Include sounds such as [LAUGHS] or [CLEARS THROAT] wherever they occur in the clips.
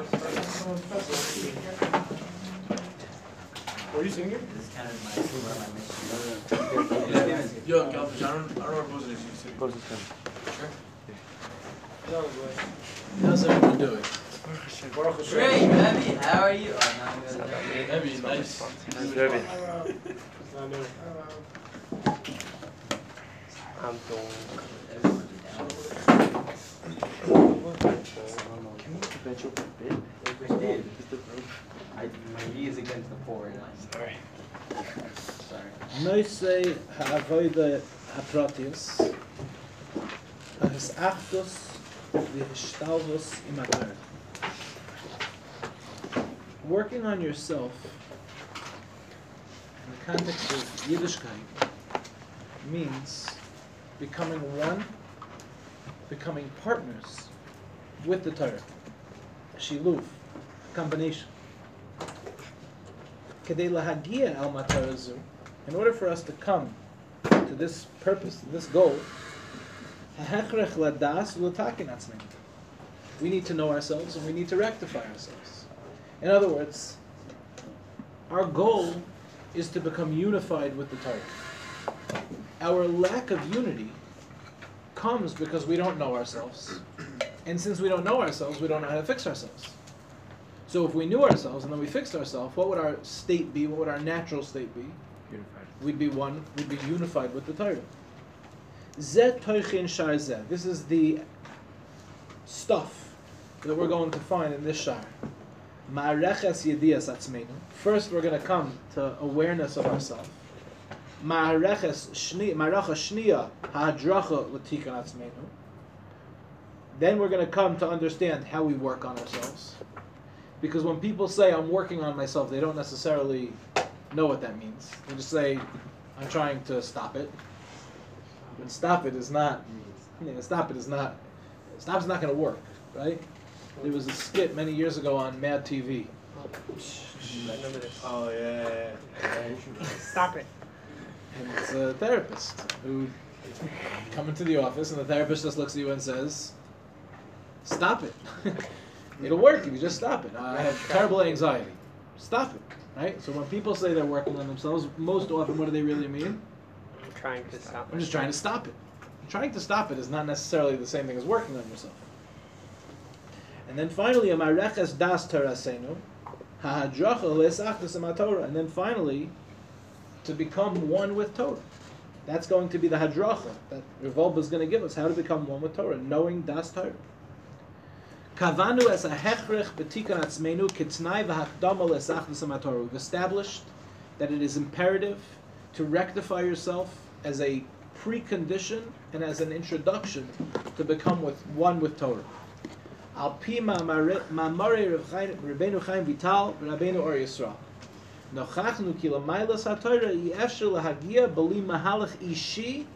Were you singing? This is kind of my, one of my missions. Yo, Galfish, I don't, I don't know if it was an How's everyone doing? Great, Rebbe, how are you? Oh, no, I'm good. Maybe nice. I'm doing. Everyone down. I, my knee is against the floor and I. Sorry. Sorry. Noisei ha'avoida haprotius, ha'hisachtus v'hishtalvus imatar. Working on yourself in the context of Yiddishkeit means becoming one, becoming partners with the Torah. Shiluv, combination. In order for us to come to this purpose, this goal, we need to know ourselves and we need to rectify ourselves. In other words, our goal is to become unified with the Torah. Our lack of unity comes because we don't know ourselves. And since we don't know ourselves, we don't know how to fix ourselves. So if we knew ourselves and then we fixed ourselves, what would our state be? What would our natural state be? Unified. We'd be one, we'd be unified with the Torah. Zet toichin shar zeh. This is the stuff that we're going to find in this shar. Ma'areches yediyas atzmeinu. First, we're going to come to awareness of ourselves. Ma'areches shniya ha'adracha l'tikan atzmeinu. Then we're going to come to understand how we work on ourselves. Because when people say I'm working on myself, they don't necessarily know what that means. They just say I'm trying to stop it. And stop it is not. Yeah, stop it is not. Stop is not going to work, right? There was a skit many years ago on Mad TV. Remember this. Oh, yeah, yeah, Stop it. And it's a therapist who come into the office, and the therapist just looks at you and says, "Stop it. [LAUGHS] It'll work if you just stop it. I have terrible anxiety. Stop it." Right. So when people say they're working on themselves, most often, what do they really mean? I'm trying to stop. I'm just trying to stop it. Trying to stop it is not necessarily the same thing as working on yourself. And then finally, amareches das terasenu, hahadracha lesachdas amatorah. And then finally, to become one with Torah. That's going to be the hadracha that Rav Wolbe is going to give us how to become one with Torah, knowing das Torah. Kavanu as a hechrech betikan atzmenu kitznai v'hakdama lesachdas amatorah. We've established that it is imperative to rectify yourself as a precondition and as an introduction to become with one with Torah. Al pi ma'amare Rabbeinu Chaim Vital Rabbeinu Or Yisrael. Nochachnu ki lamaylas ha-Torah yi efshir lahagia b'li mahalach ishi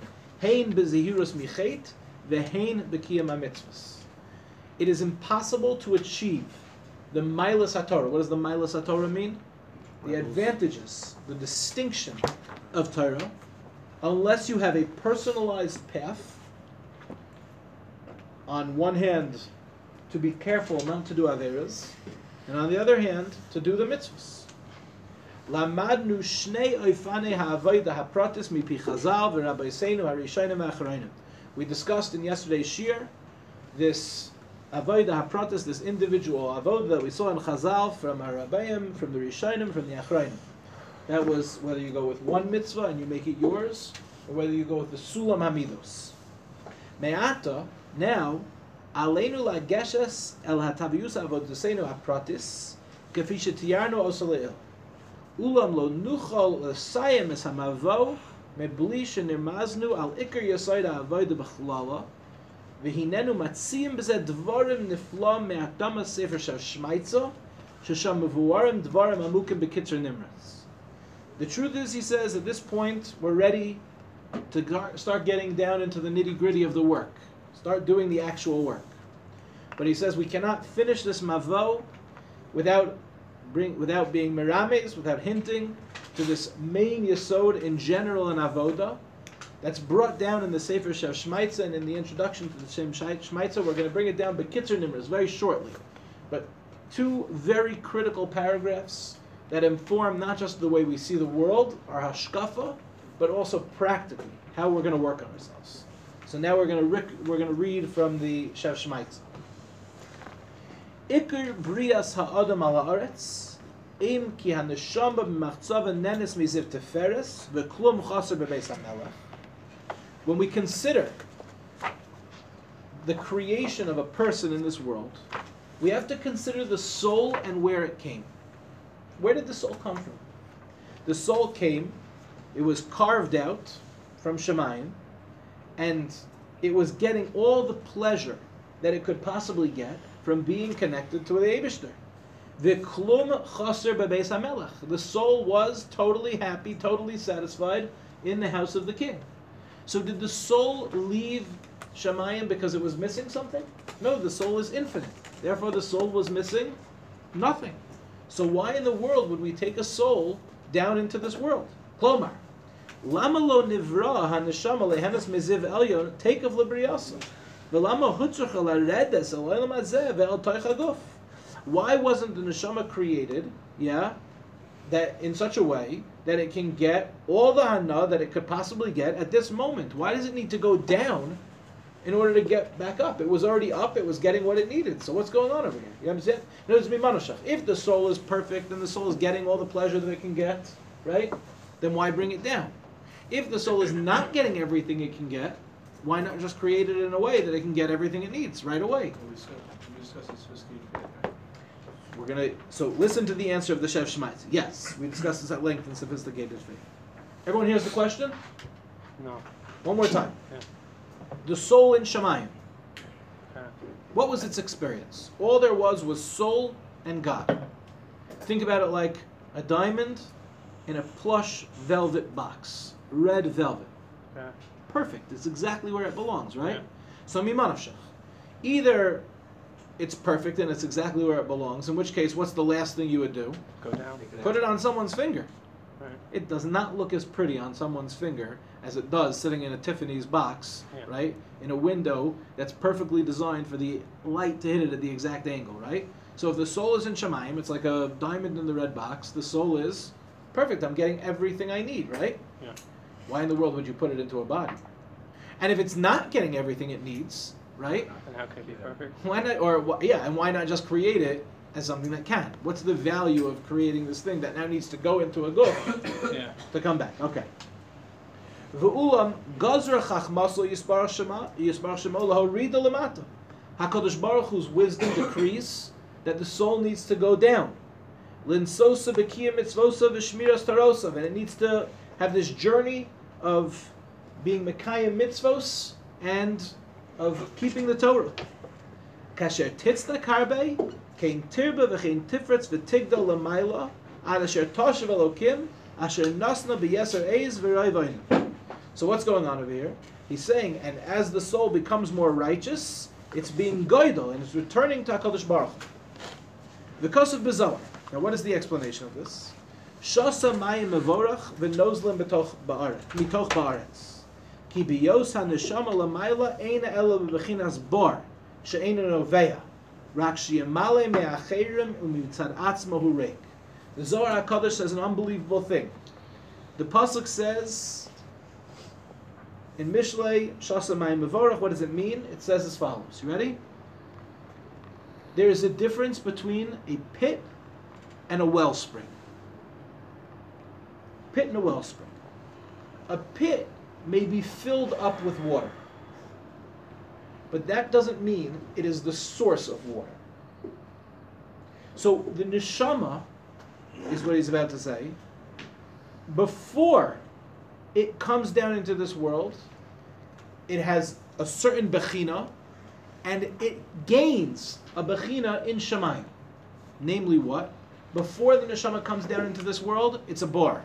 hein bezehirus michet vehein b'kiyam ha-mitzvahs. It is impossible to achieve the milas ha-Torah. What does the milas ha-Torah mean? The advantages, the distinction of Torah, unless you have a personalized path. On one hand, to be careful not to do averas, and on the other hand, to do the mitzvahs. Lamadnu shnei oifane ha'avoida hapratis mipi chazal v'rabbeisenu harishayim v'achroinim. We discussed in yesterday's shir this avoida hapratis, this individual Avodah that we saw in Chazal from our rabbeim, from the Rishayim, from the Achroinim. That was whether you go with one mitzvah and you make it yours, or whether you go with the Sulam Hamidos. Me'ata, now, Aleinu lageshes el hatavius avodasenu hapratis, kefi shetiyarnu osaleil. Ulam lo nuchol l'sayim es hamavo, mebli shenirmaznu al ikar yasoida avoda b'chlala, dvarim niflam me'akdama sefer shal shmaitza, shesham mevuarim dvarim amukim b'kitzer nimras. The truth is, he says, at this point, we're ready to start getting down into the nitty gritty of the work, start doing the actual work. But he says we cannot finish this mavo without bring, without being mirames, without hinting to this main yesod in general in avoda. That's brought down in the Sefer Shav Shmaitza and in the introduction to the Shem. We're going to bring it down, but Kitzer Nimras, very shortly. But two very critical paragraphs that inform not just the way we see the world, our hashkafa, but also practically how we're going to work on ourselves. So now we're going to we're going to read from the Shev. Iker brias ha'adam ala aretz, im ki haneshama b'machtzava nenes miziv teferes, v'klum chaser bebeis hamelech. When we consider the creation of a person in this world, we have to consider the soul and where it came. Where did the soul come from? The soul came, it was carved out from Shemayim, and it was getting all the pleasure that it could possibly get from being connected to the Abishter. The klum chaser bebeis hamelech. The soul was totally happy, totally satisfied in the house of the king. So did the soul leave Shemayim because it was missing something? No, the soul is infinite. Therefore, the soul was missing nothing. So why in the world would we take a soul down into this world? Klomar. Lama lo nivra haneshama lehenas meziv elyon take of haguf. Why wasn't the neshama created? Yeah, that in such a way that it can get all the hana that it could possibly get at this moment. Why does it need to go down in order to get back up? It was already up. It was getting what it needed. So what's going on over here? You understand? If the soul is perfect and the soul is getting all the pleasure that it can get, right? Then why bring it down? If the soul is not getting everything it can get, why not just create it in a way that it can get everything it needs right away? We we this sophisticated faith, right? We're gonna so listen to the answer of the Shev Shemaitz. Yes, we discussed this at length in sophisticated faith. Everyone hears the question? No. One more time. Yeah. The soul in Shemayim. Okay. What was its experience? All there was was soul and God. Think about it like a diamond in a plush velvet box, red velvet. Okay. Perfect. It's exactly where it belongs, right? Yeah. So mimanavshach. Either it's perfect and it's exactly where it belongs, in which case, what's the last thing you would do? Go down. Put it on someone's finger. Right. It does not look as pretty on someone's finger as it does sitting in a Tiffany's box, Yeah. right? In a window that's perfectly designed for the light to hit it at the exact angle, right? So if the soul is in Shemaim, it's like a diamond in the red box. The soul is perfect. I'm getting everything I need, right? Yeah. Why in the world would you put it into a body? And if it's not getting everything it needs, right? And how can it be perfect? Why not? Or wh- yeah, and why not just create it as something that can? What's the value of creating this thing that now needs to go into a guf [COUGHS] Yeah. to come back? Okay. V'ulam gazra chachmaso yisbarach shema yisbarach shema lahorida lamata. Hakadosh Baruch Hu's wisdom decrees that the soul needs to go down. Linsosa b'kiyah mitzvosa v'shmiras tarosav, and it needs to have this journey of being mekayim mitzvos and of keeping the Torah. Kasher titzna karbe, kein tirba v'chein tifretz v'tigdal l'mayla, ad asher toshav elokim, asher nasna b'yeser eiz v'roivoin. So what's going on over here? He's saying, and as the soul becomes more righteous, it's being goidel and it's returning to Hakadosh Baruch. The of Bezoar. Now, what is the explanation of this? Shasa mayim mevorach v'nozlim mitoch ba'aretz. Ki biyos haneshama lamayla eina ela b'bechinas bor, she'eina noveya, rak sheyamale me'acherim u'mitzad atzma hu reik. The Zohar HaKadosh says an unbelievable thing. The Pasuk says, in Mishlei, Shasa mayim mevorach, what does it mean? It says as follows. You ready? There is a difference between a pit and a wellspring. Pit and a wellspring. A pit may be filled up with water, but that doesn't mean it is the source of water. So the neshama is what he's about to say. Before it comes down into this world, it has a certain bechina, and it gains a bechina in Shemayim. Namely, what? Before the neshama comes down into this world, it's a bar.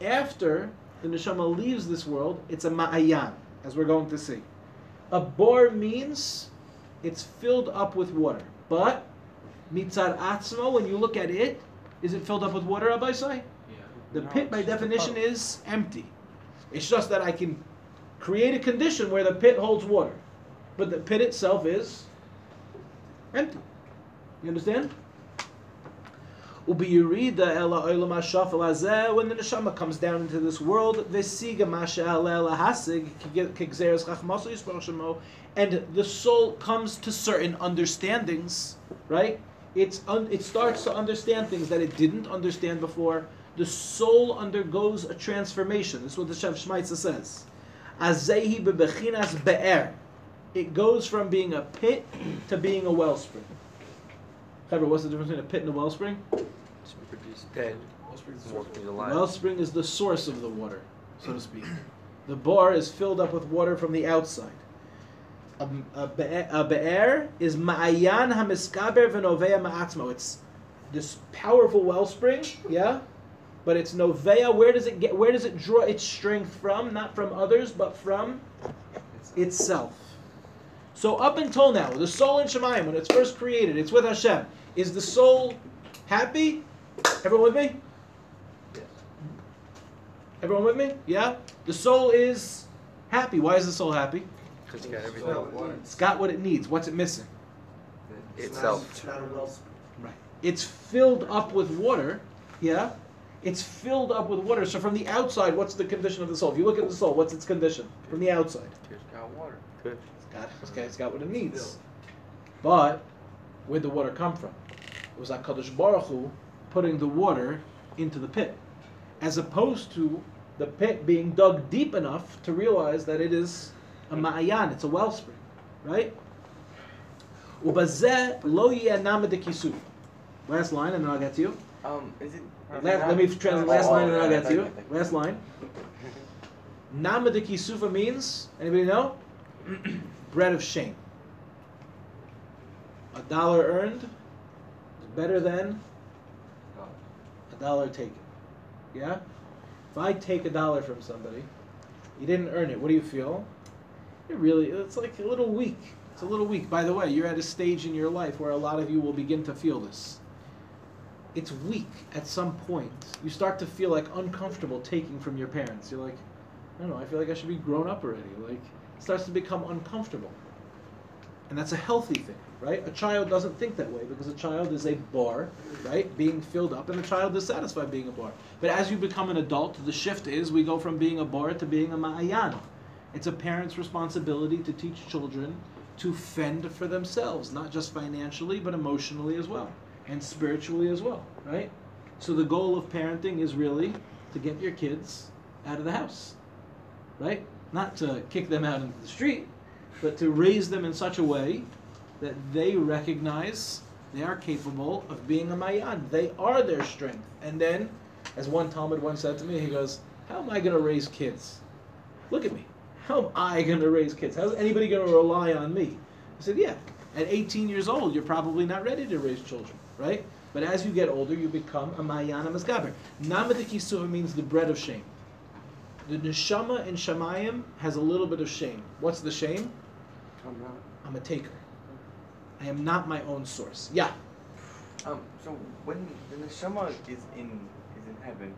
After the neshama leaves this world, it's a ma'ayan, as we're going to see. A bar means it's filled up with water. But, mitzad atzmo, when you look at it, is it filled up with water, Abba Isai? The No, pit, by it's just a definition, is empty. It's just that I can create a condition where the pit holds water, but the pit itself is empty. You understand? When the neshama comes down into this world, shemo, and the soul comes to certain understandings, right? It's un, it starts to understand things that it didn't understand before. The soul undergoes a transformation. This is what the Shev Shmaitza says. Be'er. It goes from being a pit to being a wellspring. However, what's the difference between a pit and a wellspring? It's produced dead. More things alive. Wellspring is the source of the water, so to speak. The bar is filled up with water from the outside. A, a, be'er, a be'er is ma'ayan hamiskaber v'novea ma'atzmo. It's this powerful wellspring, yeah, but it's novea. Where does it get? Where does it draw its strength from? Not from others, but from itself. So up until now, the soul in Shemayim, when it's first created, it's with Hashem. Is the soul happy? Everyone with me? Everyone with me? Yeah? The soul is happy. Why is the soul happy? Because you got everything. It's got what it needs. What's it missing? Itself. It's not a wellspring. Right. It's filled up with water. Yeah? It's filled up with water. So from the outside, what's the condition of the soul? If you look at the soul, what's its condition? From the outside. It's got water. Good. God, this guy's got what it needs. But where'd the water come from? It was HaKadosh Baruch Hu putting the water into the pit, as opposed to the pit being dug deep enough to realize that it is a ma'ayan, it's a wellspring, right? Ubazeh lo kisu. Last line, and then I'll get to you. Um, is it? Last, let me translate last line, and then I'll get to you. Last line. [LAUGHS] Namadikisufa means, anybody know? Bread of shame. A dollar earned is better than a dollar taken. Yeah? If I take a dollar from somebody, you didn't earn it, what do you feel? It really, it's like a little weak. It's a little weak. By the way, you're at a stage in your life where a lot of you will begin to feel this it's weak at some point. You start to feel like uncomfortable taking from your parents. You're like, I don't know, I feel like I should be grown up already. Like, starts to become uncomfortable. And that's a healthy thing, right? A child doesn't think that way because a child is a bar, right? Being filled up, and the child is satisfied being a bar. But as you become an adult, the shift is we go from being a bar to being a ma'ayan. It's a parent's responsibility to teach children to fend for themselves, not just financially, but emotionally as well and spiritually as well, right? So the goal of parenting is really to get your kids out of the house, right? Not to kick them out into the street, but to raise them in such a way that they recognize they are capable of being a mayan. They are their strength. And then, as one talmid once said to me, he goes, "How am I going to raise kids? Look at me. How am I going to raise kids? How's anybody going to rely on me?" I said, "Yeah." At 18 years old, you're probably not ready to raise children, right? But as you get older, you become a Mayana Maskaber. Namadikisuva means the bread of shame. The neshama in Shemayim has a little bit of shame. What's the shame? I'm not. I'm a taker. I am not my own source. Yeah. Um, so when the neshama is in is in heaven,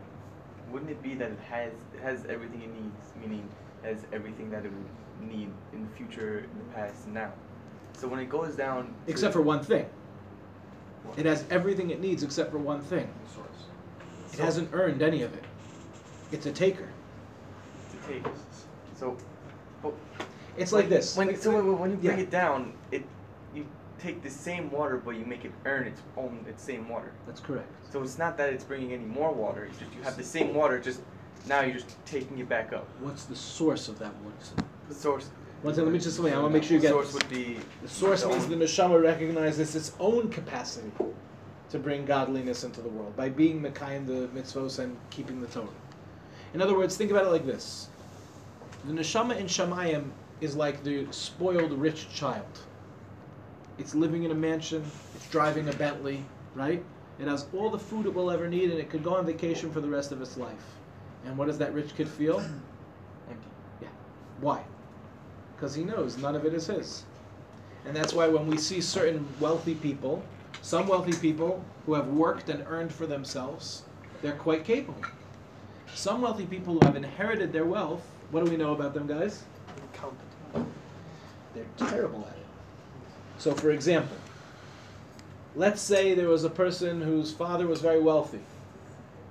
wouldn't it be that it has it has everything it needs, meaning it has everything that it would need in the future, in the past, and now. So when it goes down, Except for one thing. It has everything it needs except for one thing. Source. It So- hasn't earned any of it. It's a taker. To. So, but It's like this. When so when, when you bring Yeah. it down, it you take the same water, but you make it earn its own its same water. That's correct. So it's not that it's bringing any more water. It's just you have the same water, just now you're just taking it back up. What's the source of that water? The source. One second, let me just wait. I want to make sure you get. the get source would be The source means own- the neshama recognizes its own capacity to bring godliness into the world by being Mekayim the mitzvos and keeping the Torah. In other words, think about it like this: the neshama in Shamayim is like the spoiled rich child. It's living in a mansion. It's driving a Bentley, right? It has all the food it will ever need, and it could go on vacation for the rest of its life. And what does that rich kid feel? [CLEARS THROAT] empty. Yeah. Why? Because he knows none of it is his. And that's why when we see certain wealthy people, some wealthy people who have worked and earned for themselves, they're quite capable. Some wealthy people who have inherited their wealth, what do we know about them, guys? They're terrible at it. So, for example, let's say there was a person whose father was very wealthy,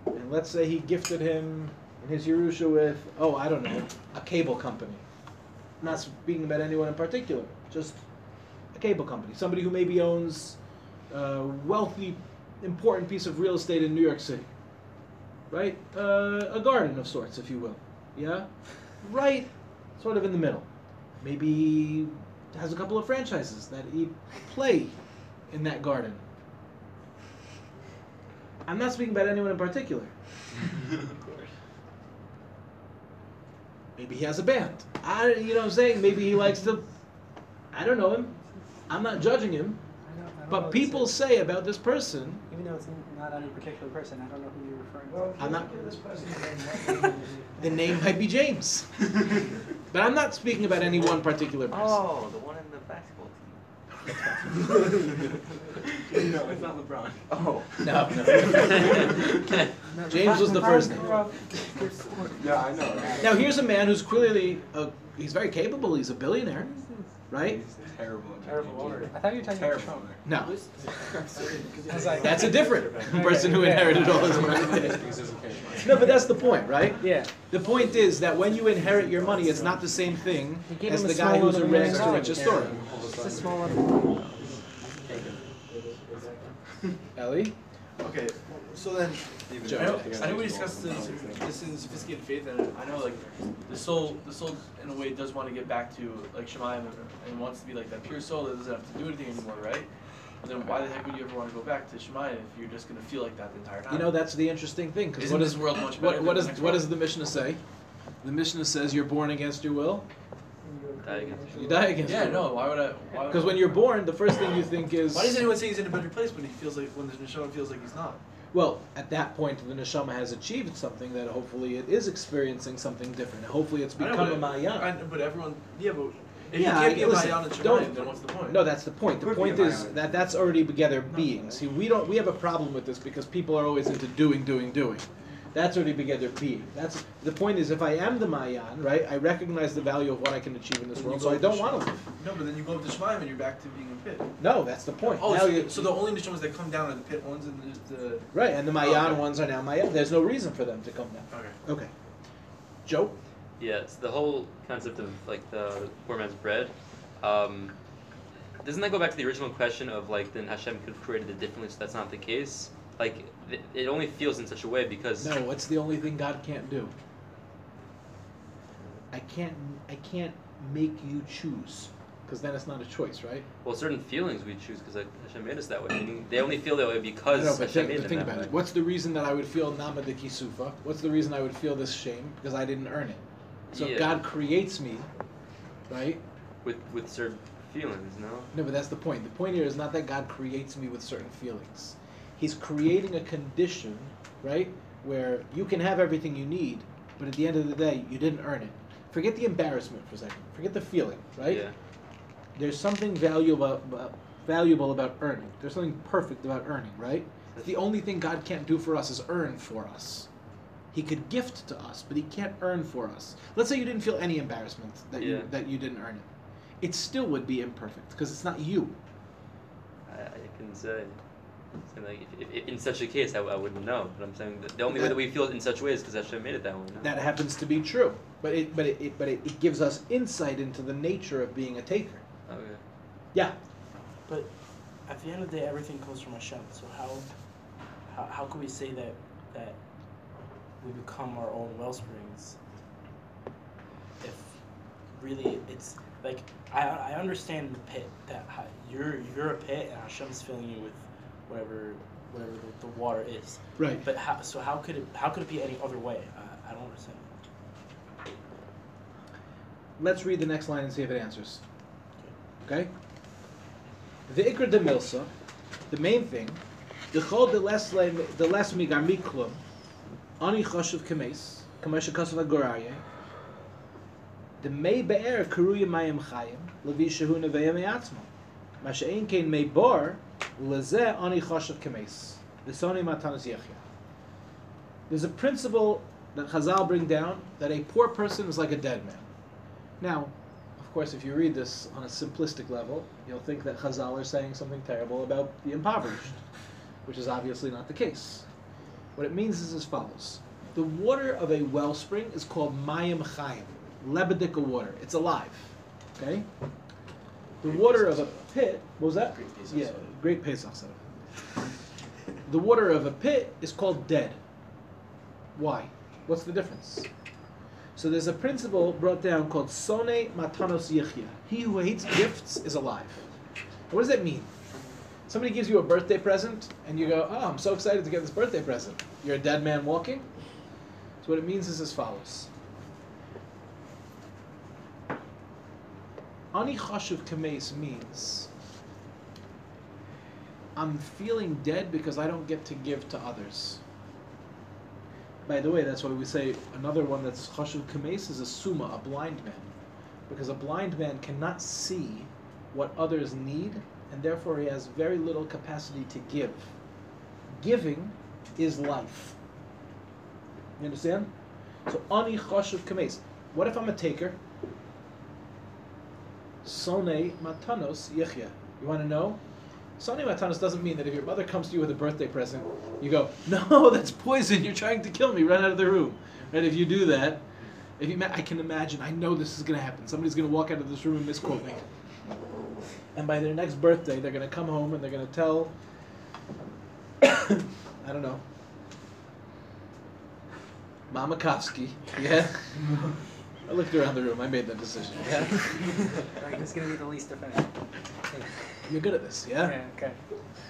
and let's say he gifted him in his Yerusha with, oh, I don't know, a cable company. I'm not speaking about anyone in particular, just a cable company. Somebody who maybe owns a wealthy, important piece of real estate in New York City. Right? Uh, a garden of sorts, if you will. Yeah? Right sort of in the middle. Maybe has a couple of franchises that he play in that garden. I'm not speaking about anyone in particular. Maybe he has a band. I, you know what I'm saying? Maybe he likes to. I don't know him. I'm not judging him. But people to say about this person, Even though it's not any particular person, I don't know who you're referring to. I'm not. This person. [LAUGHS] The name might be James. [LAUGHS] but I'm not speaking about any one particular person. Oh, the one in the basketball team. [LAUGHS] No, it's not LeBron. Oh. No. No, James was the first name. Yeah, I know. Now here's a man who's clearly a, he's very capable. He's a billionaire, right? He's terrible. at Terrible owner. I thought you were talking about Trump. No, [LAUGHS] [LAUGHS] I was like, that's a different [LAUGHS] person who inherited all his money. Because he doesn't pay much. No, but that's the point, right? Yeah. The point is that when you inherit your money, it's not the same thing as the guy who's a little rags to million riches story. It's a small little. Ellie, Okay, so then, Joe. I know, I know we discussed this, this in sophisticated faith, and I know like the soul, the soul in a way does want to get back to like Shemayim and, and wants to be like that pure soul that doesn't have to do anything anymore, right? And then why the heck would you ever want to go back to Shemayim if you're just gonna feel like that the entire time? you know that's the interesting thing because Isn't what this world much better what, what than is the next what world? does the Mishnah say? The Mishnah says you're born against your will, You Die against you die against Yeah, no. Why would I? Why Because when you're born, the first thing you think is Why does anyone say he's in a better place when he feels like when the neshama feels like he's not? Well, at that point, the neshama has achieved something that hopefully it is experiencing something different. Hopefully, it's I know, become a but- mayan. I but everyone, yeah, but if Yeah, you can't be a listen, Mayan and don't- then what's the point? No, that's the point. The point is that that's already together beings. See, we don't. We have a problem with this because people are always into doing, doing, doing. That's already together being. That's the point. Is if I am the mayan, right? I recognize the value of what I can achieve in this world, so I don't want to Shemayim. live. No, but then you go up to Shemayim and you're back to being in pit. No, that's the point. Oh, Now so, so the only neshamas that come down are the pit ones and the. the right, and the Oh, mayan okay. ones are now mayan. There's no reason for them to come down. okay. Okay, Joe. Yeah, it's the whole concept of like the poor man's bread. Um, doesn't that go back to the original question of like then Hashem could have created it differently, so that's not the case? Like it, only feels in such a way because No, what's the only thing God can't do? I can't. I can't make you choose, because then it's not a choice, right? well, certain feelings we choose because Hashem made us that way. Meaning they only feel that way because no, but think, made but think that about way. it. What's the reason that I would feel nama de kisufa? What's the reason I would feel this shame? Because I didn't earn it. So Yeah. God creates me, right? with with certain feelings, no? No, but that's the point. The point here is not that God creates me with certain feelings. He's creating a condition, right, where you can have everything you need, but at the end of the day, you didn't earn it. Forget the embarrassment for a second. Forget the feeling, right? Yeah. There's something valuable about, valuable about earning. There's something perfect about earning, right? That's The only thing God can't do for us is earn for us. He could gift to us, but he can't earn for us. Let's say you didn't feel any embarrassment that you that you didn't earn it. It still would be imperfect because it's not you. I, I can say. So like, if, if, in such a case, I, I wouldn't know. But I'm saying that the only way That- that we feel it in such ways is because Hashem made it that way. No? That happens to be true, but it but it, it but it, it gives us insight into the nature of being a taker. Oh, okay. Yeah. But at the end of the day, everything comes from Hashem. So how, how, how can we say that that we become our own well springs if really it's like I, I understand the pit that ha- you're you're a pit and Hashem's filling you with whatever whatever the, the water is. Right. But how, so how could it how could it be any other way? I, I don't understand. Let's read the next line and see if it answers. Okay? The ikra de milsa, the main thing, the chol de less the less migar miklum, ani choshev kemes, kamesh kasav agorarye, the mei be'er karuya mayim chayim, levi shehu neveyam yatzmo. Ma she'ein kein mei bar, There's a principle that Chazal bring down that a poor person is like a dead man. Now, of course, if you read this on a simplistic level, you'll think that Chazal are saying something terrible about the impoverished, which is obviously not the case. What it means is as follows: the water of a wellspring is called Mayim Chayim, lebedika water. It's alive. Okay. The water of a pit. What was that? Great Pesach Yeah, great Pesach. The water of a pit is called dead. Why? What's the difference? So there's a principle brought down called Sone Matanos Yichya. He who hates gifts is alive. What does that mean? Somebody gives you a birthday present, and you go, "Oh, I'm so excited to get this birthday present." You're a dead man walking. So what it means is as follows: Ani chashuv kames means I'm feeling dead because I don't get to give to others. By the way, that's why we say another one that's chashuv kames is a suma, a blind man, because a blind man cannot see what others need, and therefore he has very little capacity to give. Giving is life. You understand? So ani chashuv kames. What if I'm a taker? Sone matanos yechya. You want to know? Sone matanos doesn't mean that if your mother comes to you with a birthday present, you go, [LAUGHS] no, that's poison. You're trying to kill me. Run out of the room. Right? If you do that, if you, I can imagine. I know this is going to happen. Somebody's going to walk out of this room and misquote me. And by their next birthday, they're going to come home and they're going to tell. [COUGHS] I don't know. Mama Kofsky. Yeah. [LAUGHS] I looked around the room. I made that decision. Yeah. Like, is [LAUGHS] gonna be the least offensive. You're good at this, yeah? Yeah, okay.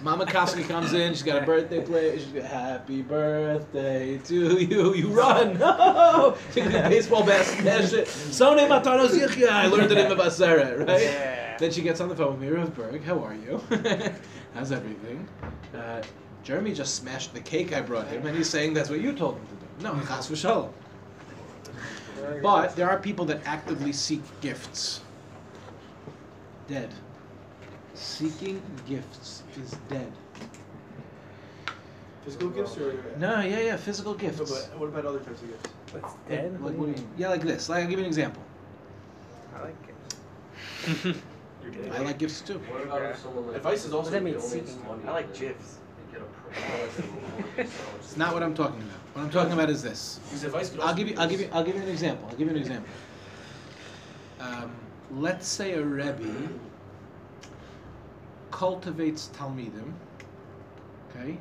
Mama Kofsky comes in, she's got a birthday plate, she's got happy birthday to you. You run. [LAUGHS] No! She do baseball bat smash it. Sone Matanos Yichya. I learned it in the Baseret, right? Yeah. Then she gets on the phone with me, Ruth Berg. How are you? [LAUGHS] How's everything? Uh, Jeremy just smashed the cake I brought him, and he's saying that's what you told him to do. No, chas v'shalom. But there are people that actively seek gifts. Dead. Seeking gifts is dead. Physical gifts or? No, yeah, yeah, physical No, gifts. but what about other types of gifts? What's dead? like, What do you mean? yeah, like this. Like, I'll give you an example. I like gifts. [LAUGHS] You're kidding. I like gifts too. What about if someone like Advice is also. What does that mean, seeking? money I like and Get a [LAUGHS] It's not what I'm talking about. What I'm talking about is this. Because advice could also I'll give you. I'll give you. I'll give you an example. I'll give you an example. Um, let's say a rebbe cultivates talmidim, okay,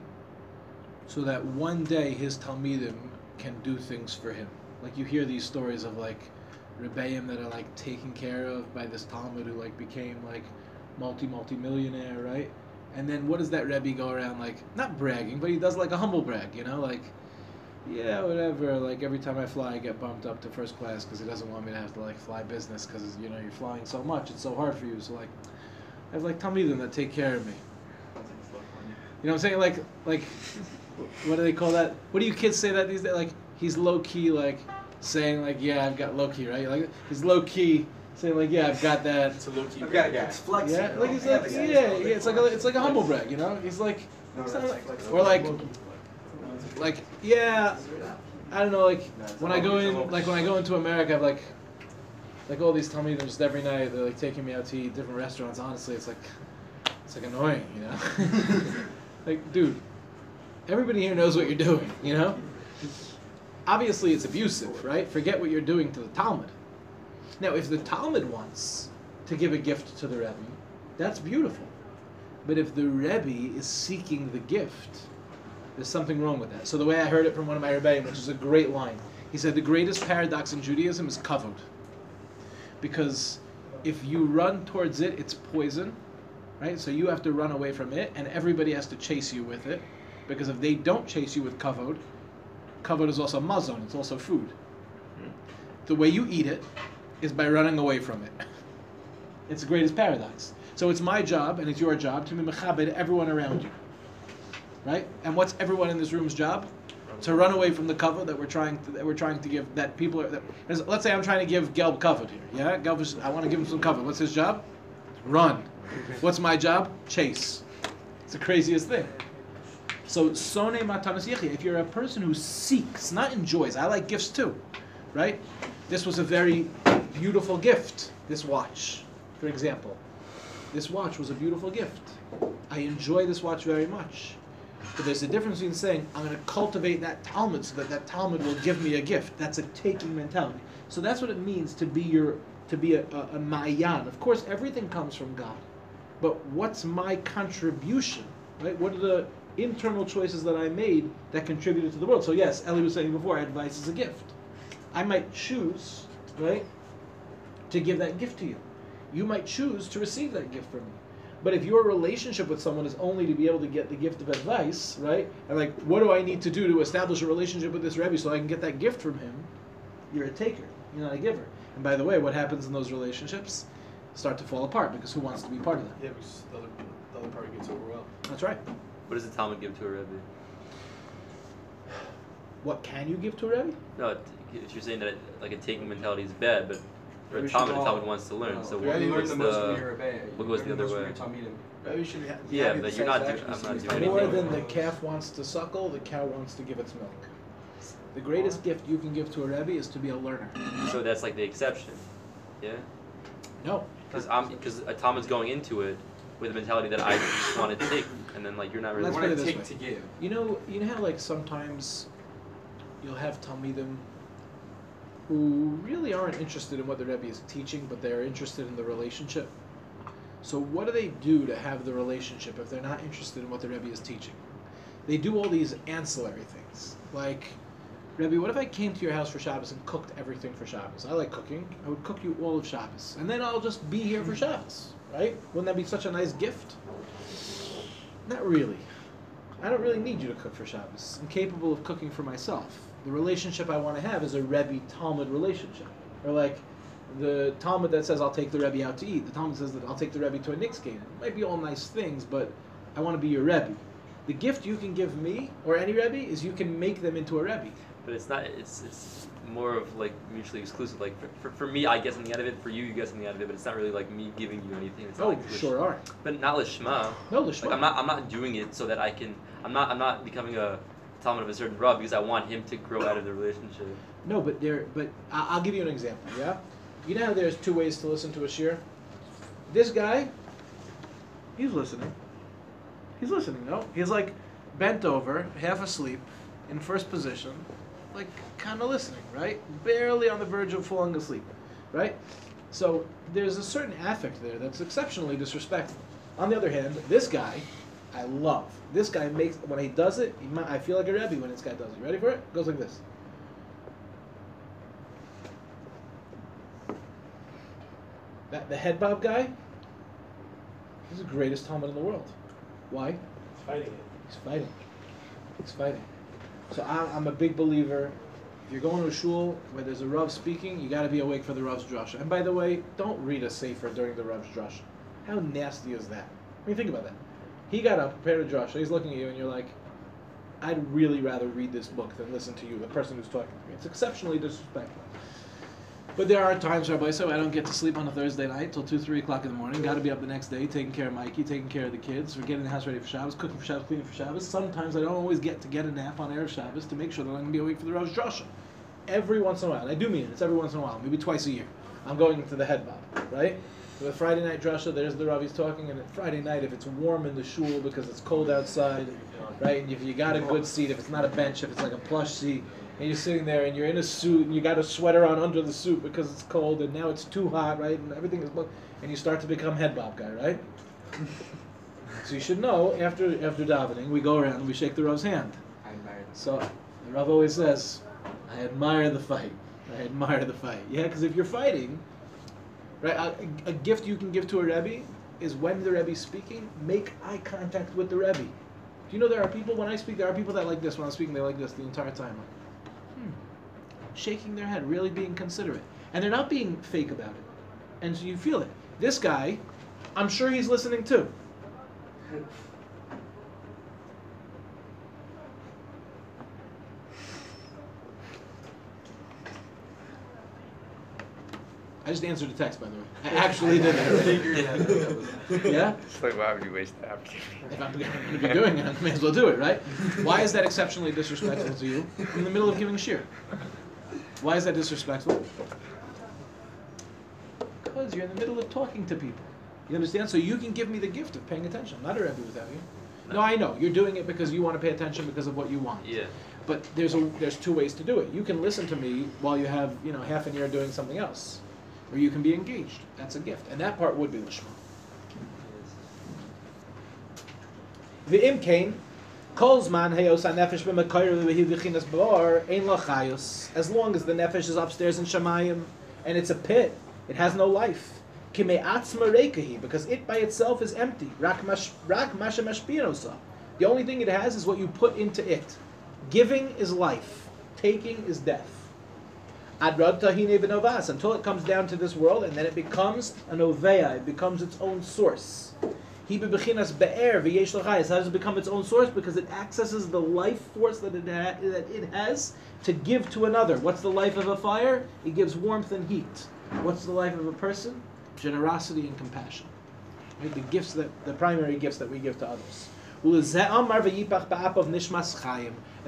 so that one day his talmidim can do things for him. Like you hear these stories of like rebbeim that are like taken care of by this talmid who like became like multi multi millionaire, right? And then what does that rebbe go around like? Not bragging, but he does like a humble brag, you know, like yeah, whatever. Like every time I fly, I get bumped up to first class because he doesn't want me to have to like fly business because you know you're flying so much. It's so hard for you. So like, I have like Talmidim that take care of me. You know what I'm saying? Like like, what do they call that? What do you kids say that these days? Like he's low key like saying like yeah I've got low key right? Like he's low key saying like yeah I've got that. It's a low key. I've got Yeah. it's flexing. Yeah, like he's I have like a yeah, yeah, it's like a, it's like a humble brag, you know. He's like, No, he's not like- like or like like yeah, I don't know like when I go in like when I go into America, I've like like all these tell just every night they're like taking me out to eat different restaurants. Honestly, it's like it's like annoying, you know. [LAUGHS] like, dude, everybody here knows what you're doing, you know. Obviously, it's abusive, right? Forget what you're doing to the talmid. Now, if the talmid wants to give a gift to the Rebbe, that's beautiful. But if the Rebbe is seeking the gift, there's something wrong with that. So the way I heard it from one of my Rebbeim, which is a great line, he said the greatest paradox in Judaism is kavod. Because if you run towards it, it's poison, right? So you have to run away from it, and everybody has to chase you with it. Because if they don't chase you with kavod, kavod is also mazon, it's also food. Hmm. The way you eat it is by running away from it. [LAUGHS] It's the greatest paradox. So it's my job and it's your job to be mechabed everyone around you. Right? And what's everyone in this room's job? To run away from the cover that we're trying to, that we're trying to give that people are. That, let's say I'm trying to give Gelb cover here. Yeah, Gelb is, I want to give him some cover. What's his job? Run. What's my job? Chase. It's the craziest thing. So sone matanas. If you're a person who seeks, not enjoys. I like gifts too, right? This was a very beautiful gift, this watch, for example. This watch was a beautiful gift. I enjoy this watch very much. But there's a difference between saying, I'm going to cultivate that talmid so that that talmid will give me a gift. That's a taking mentality. So that's what it means to be your to be a, a, a Mayan. Of course, everything comes from God. But what's my contribution? Right? What are the internal choices that I made that contributed to the world? So yes, Ellie was saying before, advice is a gift. I might choose, right, to give that gift to you. You might choose to receive that gift from me. But if your relationship with someone is only to be able to get the gift of advice, right, and like, what do I need to do to establish a relationship with this Rebbe so I can get that gift from him? You're a taker, you're not a giver. And by the way, what happens in those relationships? Start to fall apart because who wants to be part of that? Yeah, because the other, the other party gets overwhelmed. That's right. What does the talmid give to a Rebbe? What can you give to a Rebbe? No, if you're saying that like a taking mentality is bad, but for Rebbe a talmid, all- talmid wants to learn. No, so you what, only learn what's the most when the you're a rebbe. what You goes the other way? you're Talmidim. Rebbe should ha- Yeah, but the you're not doing- I'm seeing not his doing family More than the calf wants to suckle, the cow wants to give its milk. The greatest gift you can give to a Rebbe is to be a learner. so that's like the exception, yeah. No. Because I'm because a talmid's going into it with a mentality that I just want to take, and then like you're not really. Let's You put want it to this take way. to give. You know, you know how like sometimes you'll have Talmidim who really aren't interested in what the Rebbe is teaching, but they're interested in the relationship. So what do they do to have the relationship if they're not interested in what the Rebbe is teaching? They do all these ancillary things, like. Rebbe, what if I came to your house for Shabbos and cooked everything for Shabbos? I like cooking. I would cook you all of Shabbos. And then I'll just be here for Shabbos, right? Wouldn't that be such a nice gift? Not really. I don't really need you to cook for Shabbos. I'm capable of cooking for myself. The relationship I want to have is a Rebbe talmid relationship. Or like the talmid that says I'll take the Rebbe out to eat. The talmid says that I'll take the Rebbe to a Knicks game. It might be all nice things, but I want to be your Rebbe. The gift you can give me or any Rebbe is you can make them into a Rebbe. But it's not. It's it's more of like mutually exclusive. Like for, for, for me, I get something out of it. For you, you get something out of it. But it's not really like me giving you anything. It's not Oh, like sure are. But not lishma. No, Like Lishma. I'm not. I'm not doing it so that I can. I'm not. I'm not becoming a talmid of a certain rub because I want him to grow out of the relationship. No, but there. But I'll give you an example. Yeah, you know how there's two ways to listen to a shir. This guy, he's listening. He's listening. No, he's like bent over, half asleep, in first position, like kind of listening, right? Barely on the verge of falling asleep, right? So there's a certain affect there that's exceptionally disrespectful. On the other hand, this guy, I love. This guy makes when he does it. He might, I feel like a rebbe when this guy does it. Ready for it? Goes like this. That the head bob guy. He's the greatest talmid in the world. Why? He's fighting it. He's fighting. He's fighting. So I'm, I'm a big believer. If you're going to a shul where there's a Rav speaking, you got to be awake for the Rav's drasha. And by the way, don't read a sefer during the Rav's drasha. How nasty is that? I mean, think about that. He got up, prepared a drasha. He's looking at you, and you're like, I'd really rather read this book than listen to you, the person who's talking to me. It's exceptionally disrespectful. But there are times, Rabbi, so I don't get to sleep on a Thursday night till 2, 3 o'clock in the morning. Got to be up the next day, taking care of Mikey, taking care of the kids, or getting the house ready for Shabbos, cooking for Shabbos, cleaning for Shabbos. Sometimes I don't always get to get a nap on Erev Shabbos to make sure that I'm going to be awake for the Rosh Drasha. Every once in a while, I do mean it, it's every once in a while, maybe twice a year. I'm going to the head bob, right? The Friday night drasha, there's the Ravi's talking, and at Friday night, if it's warm in the shul because it's cold outside, right? And if you got a good seat, if it's not a bench, if it's like a plush seat, and you're sitting there and you're in a suit and you got a sweater on under the suit because it's cold and now it's too hot, right? And everything is, and you start to become head bob guy, right? [LAUGHS] so you should know after after davening, we go around and we shake the Rav's hand. I admire this. So the Rav always says, "I admire the fight. I admire the fight." Yeah, because if you're fighting, right, a, a gift you can give to a rebbe is when the rebbe's speaking, make eye contact with the rebbe. Do you know there are people when I speak, there are people that like this when I'm speaking, they like this the entire time, like, hmm, shaking their head, really being considerate, and they're not being fake about it, and so you feel it. This guy, I'm sure he's listening too. I just answered a text, by the way. I [LAUGHS] actually did that. [LAUGHS] yeah? It's like, why would you waste the opportunity? If I'm going to be doing it, I may as well do it, right? Why is that exceptionally disrespectful to you in the middle of giving a shear? Why is that disrespectful? because you're in the middle of talking to people. You understand? So you can give me the gift of paying attention. I'm not a Rebbe without you. No, I know. You're doing it because you want to pay attention because of what you want. Yeah. But there's a there's two ways to do it. You can listen to me while you have you know half an ear doing something else, or you can be engaged. That's a gift, and that part would be lishma. V'im kain, kol zman heyos hanefesh b'makayr v'chinas bar ein lachayos. As long as the nefesh is upstairs in Shemayim, and it's a pit, it has no life. Because it by itself is empty. Rak mash rak masha mashpinosa. The only thing it has is what you put into it. Giving is life. Taking is death. Adrad tahine v'novas, until it comes down to this world, and then it becomes an oveya, it becomes its own source. Be'er. How does it become its own source? Because it accesses the life force that it, ha- that it has to give to another. What's the life of a fire? It gives warmth and heat. What's the life of a person? Generosity and compassion. Right? The gifts that the primary gifts that we give to others. And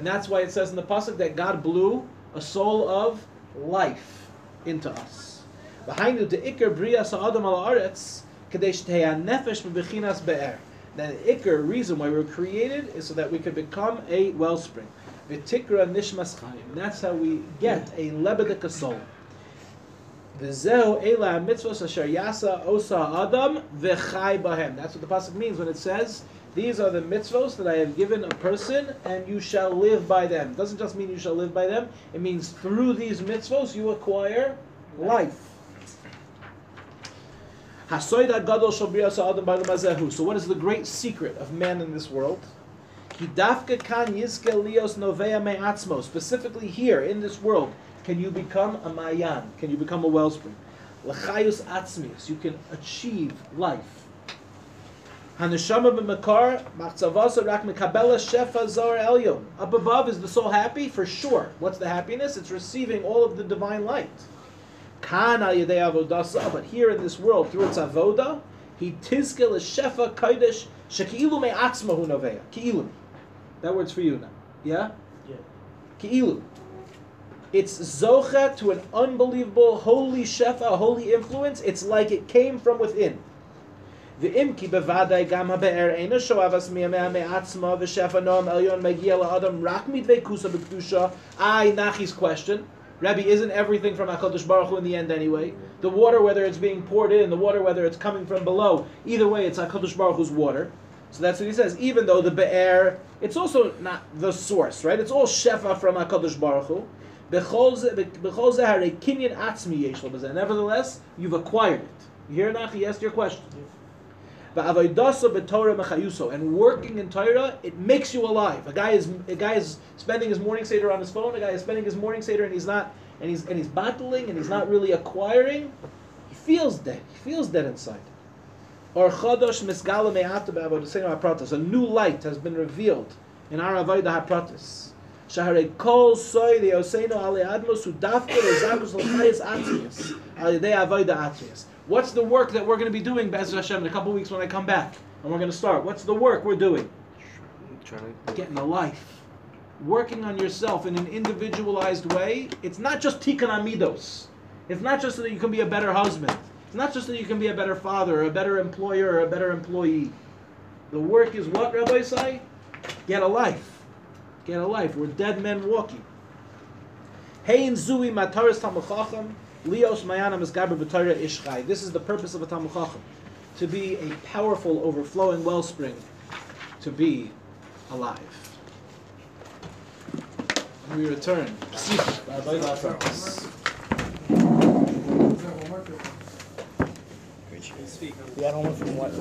that's why it says in the pasuk that God blew a soul of life into us. Behind the ikar bria sa'adam al aretz kadesh teya nefesh bebechinas be'er. The ikar reason why we were created is so that we could become a wellspring. V'tikra nishmas chayim. That's how we get a lebedika soul. V'zehu ela mitzvos asher yasa osa adam v'chai bahem. That's what the pasuk means when it says, "These are the mitzvos that I have given a person, and you shall live by them." It doesn't just mean you shall live by them. It means through these mitzvos you acquire life. So what is the great secret of man in this world? Specifically here in this world, can you become a mayan? Can you become a wellspring? You can achieve life. Haneshama b'makar machzavasa rak mekabela shefa zor elyon. Up above is the soul happy for sure. What's the happiness? It's receiving all of the divine light. Kan al yedei avodasa, but here in this world through its avoda, he tizke l'shefa kodesh sheki'ilu me'atzmahu novea. Ki'ilu. That word's for you now. Yeah? Yeah. Ki'ilu. It's zocha to an unbelievable holy shefa, a holy influence. It's like it came from within. ואם כי בוודאי גם הבאר אינו שואב עצמיה מעצמה ושפע נועם עליון מגיע לאדם רק מדבקוסה בקדושה. I, Nachi's question. Rabbi, isn't everything from HaKadosh Baruch Hu in the end anyway? The water, whether it's being poured in, the water, whether it's coming from below, either way, it's HaKadosh Baruch Hu's water. So that's what he says. Even though the Be'er, it's also not the source, right? It's all Shefa from HaKadosh Baruch Hu. B'chol ze- b'chol ze harei kinyan atzmi yesh lo b'zeh. Nevertheless, you've acquired it. You hear, Nachi? He asked your question. Ba'avoidasa b'Torah mechayuso. And working in Torah, it makes you alive. A guy is a guy is spending his morning seder on his phone. A guy is spending his morning seder and he's not and he's and he's battling and he's not really acquiring. He feels dead. He feels dead inside. Or chadosh misgala hapratis. A new light has been revealed in our avodah hapratis. Shaharei kol soy the oseinu ale admos udafka lezagus l'chayis atzmius al yedei avodah atzmius. What's the work that we're going to be doing, Be'ez Hashem, in a couple weeks when I come back? And we're going to start. What's the work we're doing? Trying Getting a life. Working on yourself in an individualized way. It's not just tikkun amidos. It's not just so that you can be a better husband. It's not just so that you can be a better father, or a better employer, or a better employee. The work is what, Rabbi say? Get a life. Get a life. We're dead men walking. Hein zui mataris tamuchacham. Leos mayana misgaber b'torah ishchai. This is the purpose of a Talmid Chacham. To be a powerful, overflowing wellspring. To be alive. When we return. Yeah, I don't know from what.